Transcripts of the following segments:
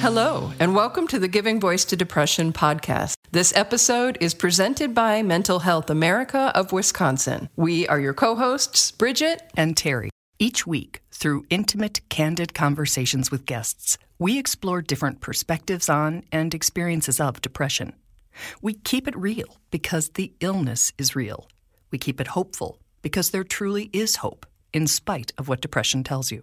Hello, and welcome to the Giving Voice to Depression podcast. This episode is presented by Mental Health America of Wisconsin. We are your co hosts, Bridget and Terry. Each week, through intimate, candid conversations with guests, we explore different perspectives on and experiences of depression. We keep it real because the illness is real. We keep it hopeful because there truly is hope, in spite of what depression tells you.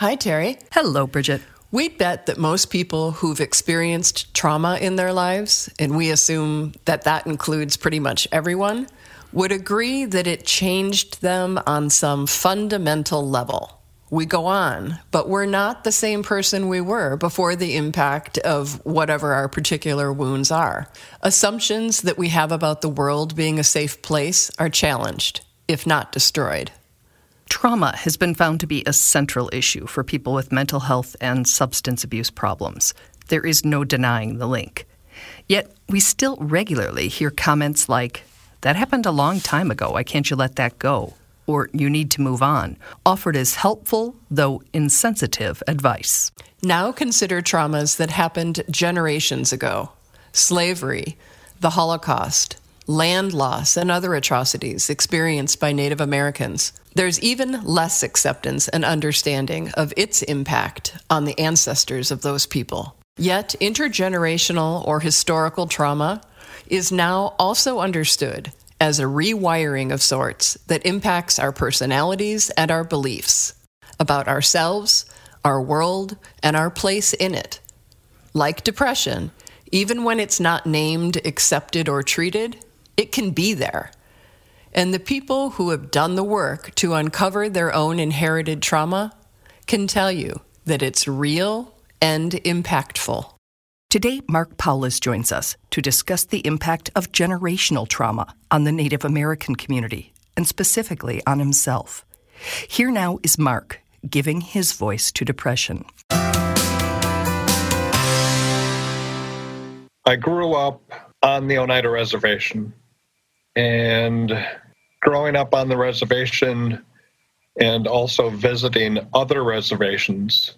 Hi, Terry. Hello, Bridget. We bet that most people who've experienced trauma in their lives, and we assume that that includes pretty much everyone, would agree that it changed them on some fundamental level. We go on, but we're not the same person we were before the impact of whatever our particular wounds are. Assumptions that we have about the world being a safe place are challenged, if not destroyed. Trauma has been found to be a central issue for people with mental health and substance abuse problems. There is no denying the link. Yet, we still regularly hear comments like, That happened a long time ago. Why can't you let that go? Or you need to move on, offered as helpful, though insensitive, advice. Now consider traumas that happened generations ago slavery, the Holocaust, land loss, and other atrocities experienced by Native Americans. There's even less acceptance and understanding of its impact on the ancestors of those people. Yet, intergenerational or historical trauma is now also understood as a rewiring of sorts that impacts our personalities and our beliefs about ourselves, our world, and our place in it. Like depression, even when it's not named, accepted, or treated, it can be there and the people who have done the work to uncover their own inherited trauma can tell you that it's real and impactful. Today, Mark Powless joins us to discuss the impact of generational trauma on the Native American community, and specifically on himself. Here now is Mark giving his voice to depression. I grew up on the Oneida Reservation and growing up on the reservation and also visiting other reservations,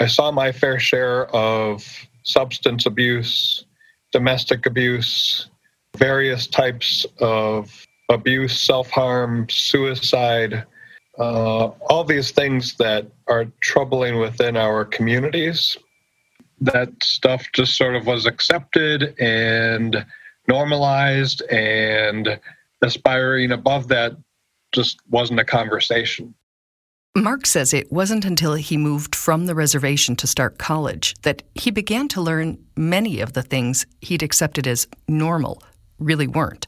I saw my fair share of substance abuse, domestic abuse, various types of abuse, self harm, suicide, uh, all these things that are troubling within our communities. That stuff just sort of was accepted and normalized and aspiring above that just wasn't a conversation. Mark says it wasn't until he moved from the reservation to start college that he began to learn many of the things he'd accepted as normal really weren't,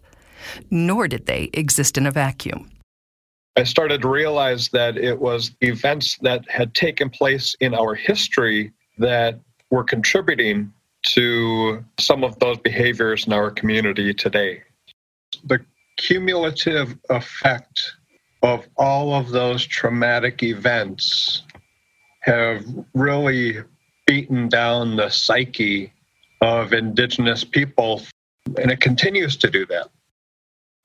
nor did they exist in a vacuum. I started to realize that it was events that had taken place in our history that were contributing to some of those behaviors in our community today. The cumulative effect of all of those traumatic events have really beaten down the psyche of Indigenous people, and it continues to do that.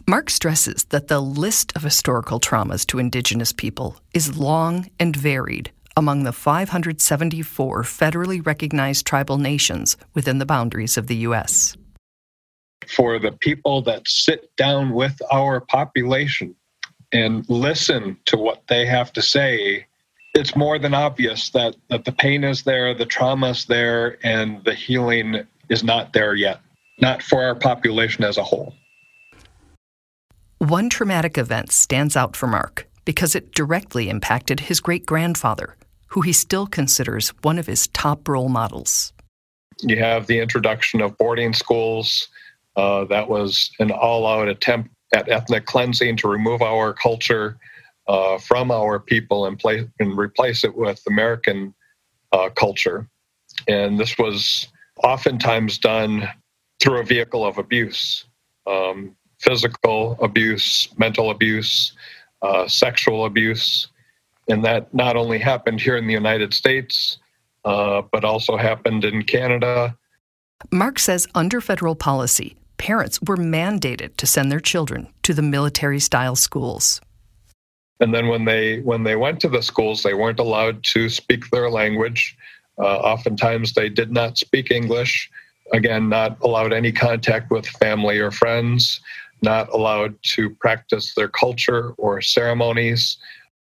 Mark stresses that the list of historical traumas to Indigenous people is long and varied among the 574 federally recognized tribal nations within the boundaries of the U.S. For the people that sit down with our population and listen to what they have to say, it's more than obvious that, that the pain is there, the trauma is there, and the healing is not there yet, not for our population as a whole. One traumatic event stands out for Mark because it directly impacted his great grandfather, who he still considers one of his top role models. You have the introduction of boarding schools. Uh, that was an all out attempt at ethnic cleansing to remove our culture uh, from our people and, and replace it with American uh, culture. And this was oftentimes done through a vehicle of abuse um, physical abuse, mental abuse, uh, sexual abuse. And that not only happened here in the United States, uh, but also happened in Canada. Mark says under federal policy, parents were mandated to send their children to the military style schools. And then when they when they went to the schools, they weren't allowed to speak their language. Uh, oftentimes, they did not speak English. Again, not allowed any contact with family or friends. Not allowed to practice their culture or ceremonies,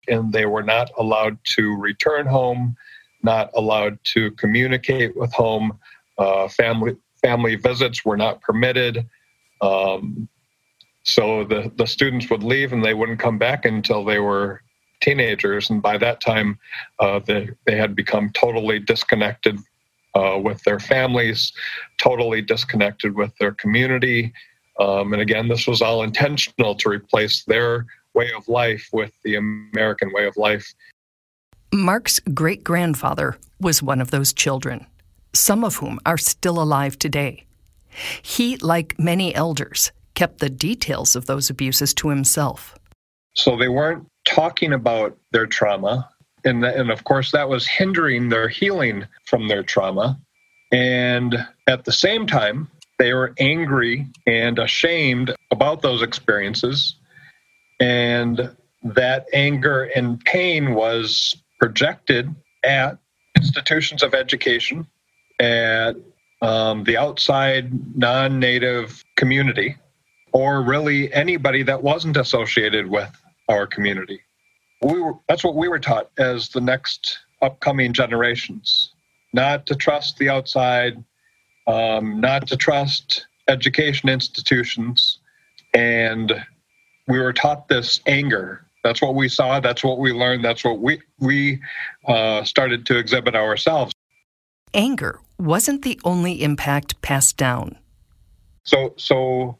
and they were not allowed to return home. Not allowed to communicate with home. Uh, family family visits were not permitted. Um, so the, the students would leave and they wouldn't come back until they were teenagers. And by that time, uh, they, they had become totally disconnected uh, with their families, totally disconnected with their community. Um, and again, this was all intentional to replace their way of life with the American way of life. Mark's great grandfather was one of those children, some of whom are still alive today. He, like many elders, kept the details of those abuses to himself. So they weren't talking about their trauma. And, and of course, that was hindering their healing from their trauma. And at the same time, they were angry and ashamed about those experiences. And that anger and pain was projected at institutions of education, at um, the outside non native community, or really anybody that wasn't associated with our community. We were, that's what we were taught as the next upcoming generations not to trust the outside, um, not to trust education institutions. And we were taught this anger. That's what we saw. That's what we learned. That's what we, we uh, started to exhibit ourselves. Anger wasn't the only impact passed down. So, so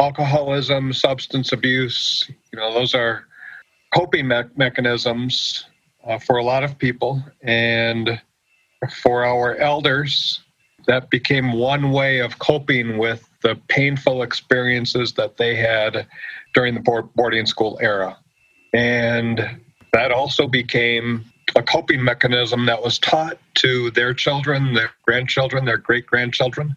alcoholism, substance abuse, you know, those are coping me- mechanisms uh, for a lot of people. And for our elders, that became one way of coping with the painful experiences that they had during the boarding school era. And that also became a coping mechanism that was taught to their children, their grandchildren, their great grandchildren.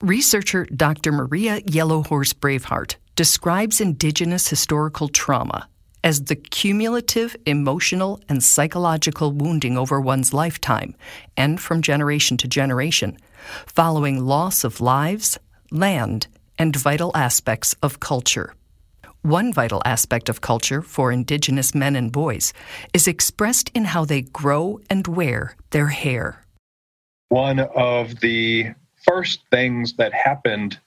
Researcher Dr. Maria Yellowhorse Braveheart describes Indigenous historical trauma as the cumulative emotional and psychological wounding over one's lifetime and from generation to generation, following loss of lives, land, and vital aspects of culture. One vital aspect of culture for Indigenous men and boys is expressed in how they grow and wear their hair. One of the first things that happened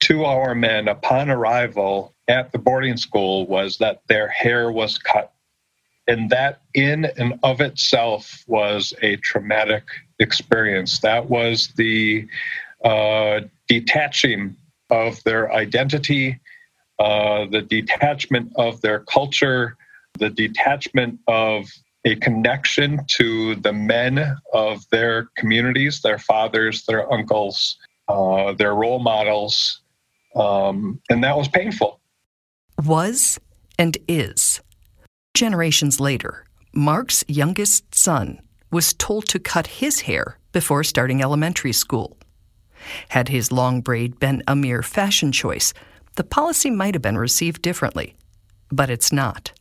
to our men upon arrival at the boarding school was that their hair was cut. And that, in and of itself, was a traumatic experience. That was the uh, detaching of their identity, uh, the detachment of their culture, the detachment of a connection to the men of their communities, their fathers, their uncles, uh, their role models. Um, and that was painful. Was and is. Generations later, Mark's youngest son was told to cut his hair before starting elementary school. Had his long braid been a mere fashion choice, the policy might have been received differently. But it's not.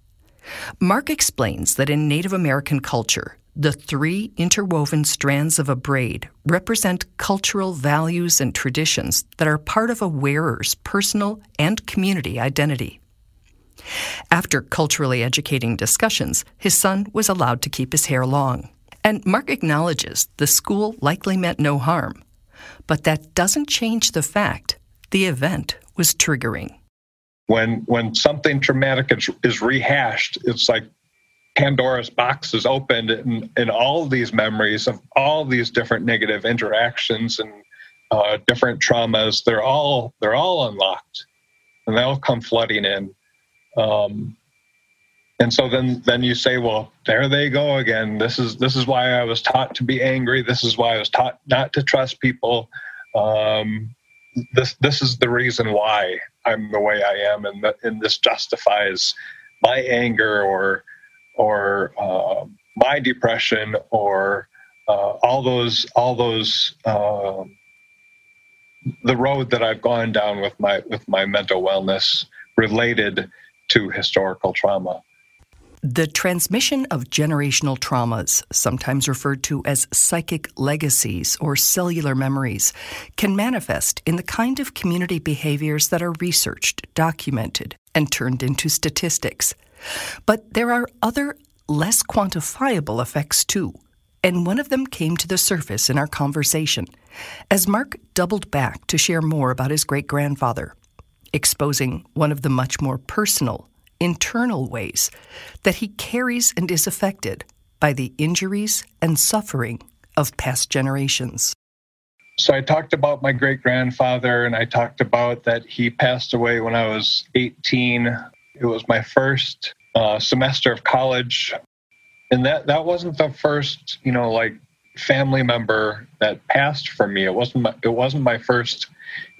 Mark explains that in Native American culture, the three interwoven strands of a braid represent cultural values and traditions that are part of a wearer's personal and community identity. After culturally educating discussions, his son was allowed to keep his hair long. And Mark acknowledges the school likely meant no harm. But that doesn't change the fact the event was triggering. When when something traumatic is, is rehashed it's like pandora's box is opened and, and all these memories of all these different negative interactions and uh, different traumas they're all they're all unlocked. And they'll come flooding in. Um, and so then then you say well there they go again. This is this is why i was taught to be angry. This is why i was taught not to trust people. Um, this this is the reason why i'm the way i am. And, the, and this justifies my anger or or uh, my depression or uh, all those all those uh, the road that I've gone down with my with my mental wellness related to historical trauma. The transmission of generational traumas, sometimes referred to as psychic legacies or cellular memories, can manifest in the kind of community behaviors that are researched, documented, and turned into statistics. But there are other, less quantifiable effects too, and one of them came to the surface in our conversation as Mark doubled back to share more about his great grandfather, exposing one of the much more personal internal ways that he carries and is affected by the injuries and suffering of past generations. So I talked about my great grandfather and I talked about that he passed away when I was 18. It was my first uh, semester of college. And that, that wasn't the first, you know, like family member that passed for me. It wasn't my, it wasn't my first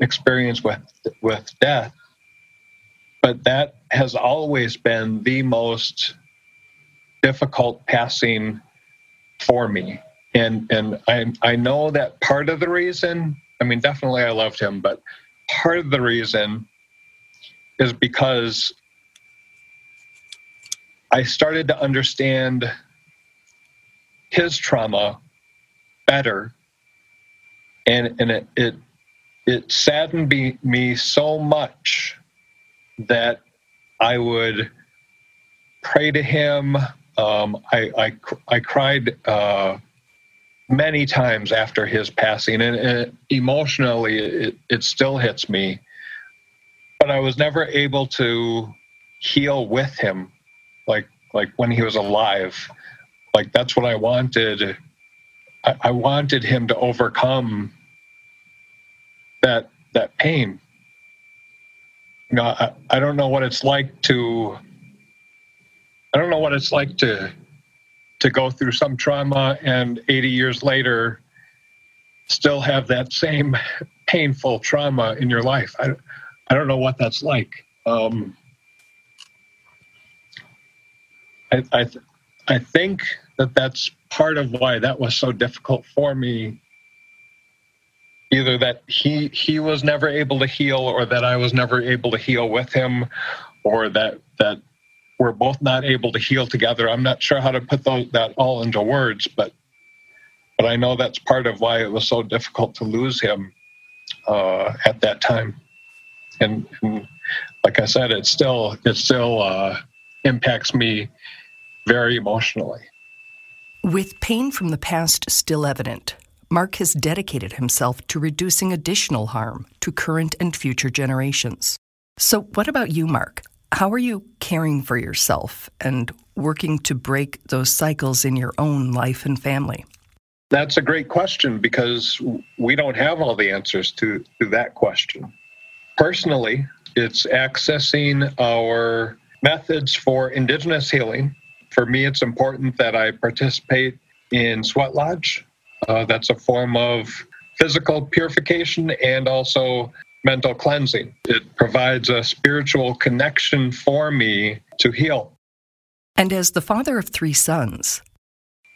experience with with death but that has always been the most difficult passing for me. And and I I know that part of the reason I mean definitely I loved him but part of the reason is because I started to understand his trauma better. And and it it, it saddened me, me so much that I would pray to him. Um, I, I, I cried uh, many times after his passing, and, and emotionally, it, it still hits me. But I was never able to heal with him, like like when he was alive. Like that's what I wanted. I, I wanted him to overcome that that pain you know, I, I don't know what it's like to I don't know what it's like to to go through some trauma and 80 years later still have that same painful trauma in your life. I, I don't know what that's like. Um, I, I, I think that that's part of why that was so difficult for me either that he he was never able to heal or that I was never able to heal with him or that that we're both not able to heal together. I'm not sure how to put that all into words, but but I know that's part of why it was so difficult to lose him uh, at that time. And, and, like I said, it still it still uh, impacts me very emotionally. With pain from the past still evident, Mark has dedicated himself to reducing additional harm to current and future generations. So, what about you, Mark? How are you caring for yourself and working to break those cycles in your own life and family? That's a great question because we don't have all the answers to, to that question. Personally, it's accessing our methods for Indigenous healing. For me, it's important that I participate in Sweat Lodge uh, that's a form of physical purification and also mental cleansing. It provides a spiritual connection for me to heal. And as the father of three sons,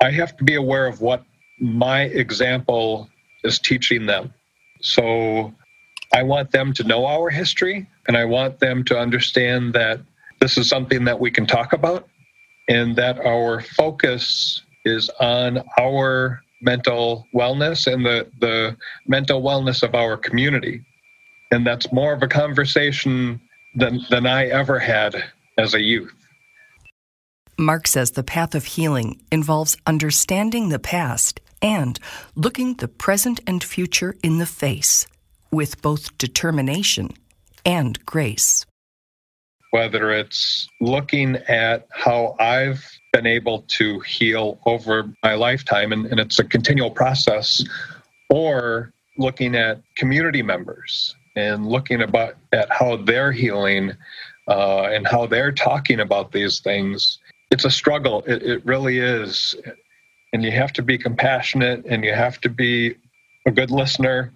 I have to be aware of what my example is teaching them. So I want them to know our history and I want them to understand that this is something that we can talk about and that our focus is on our mental wellness and the, the mental wellness of our community. And that's more of a conversation than, than I ever had as a youth. Mark says the path of healing involves understanding the past and looking the present and future in the face with both determination and grace. Whether it's looking at how I've been able to heal over my lifetime, and, and it's a continual process, or looking at community members and looking about at how they're healing uh, and how they're talking about these things. It's a struggle. It, it really is. And you have to be compassionate and you have to be a good listener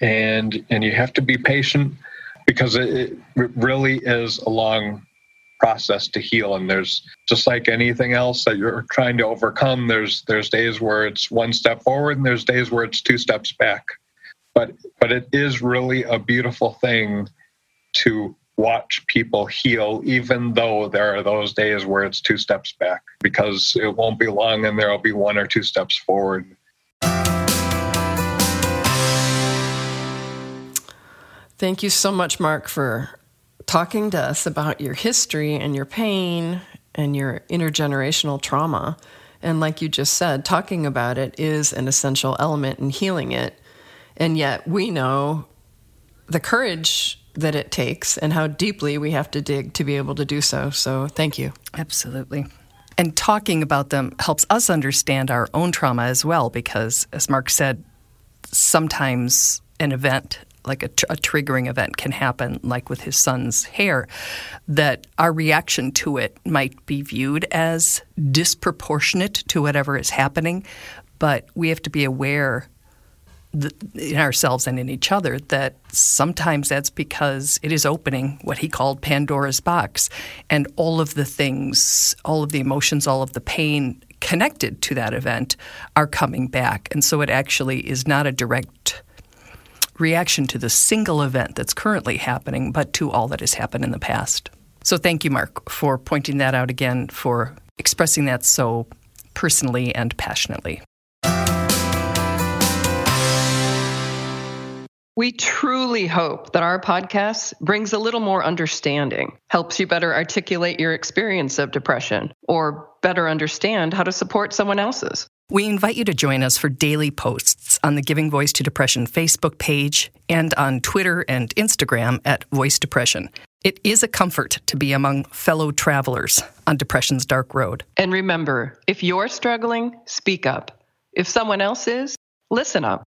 and and you have to be patient because it, it really is a long process to heal. And there's just like anything else that you're trying to overcome there's there's days where it's one step forward and there's days where it's two steps back. But but it is really a beautiful thing to watch people heal even though there are those days where it's two steps back because it won't be long and there'll be one or two steps forward. Thank you so much, Mark, for talking to us about your history and your pain and your intergenerational trauma. And like you just said, talking about it is an essential element in healing it. And yet we know the courage that it takes and how deeply we have to dig to be able to do so. So thank you. Absolutely. And talking about them helps us understand our own trauma as well, because as Mark said, sometimes an event like a, tr- a, triggering event can happen, like with his son's hair, that our reaction to it might be viewed as disproportionate to whatever is happening. But we have to be aware in ourselves and in each other that sometimes that's because it is opening what he called Pandora's box. And all of the things, all of the emotions, all of the pain connected to that event are coming back. And so it actually is not a direct reaction to the single event that's currently happening, but to all that has happened in the past. So thank you, Mark, for pointing that out again, for expressing that so personally and passionately. We truly hope that our podcast brings a little more understanding, helps you better articulate your experience of depression, or better understand how to support someone else's. We invite you to join us for daily posts on the Giving Voice to Depression Facebook page and on Twitter and Instagram at Voice Depression. It is a comfort to be among fellow travelers on depression's dark road. And remember, if you're struggling, speak up. If someone else is, listen up.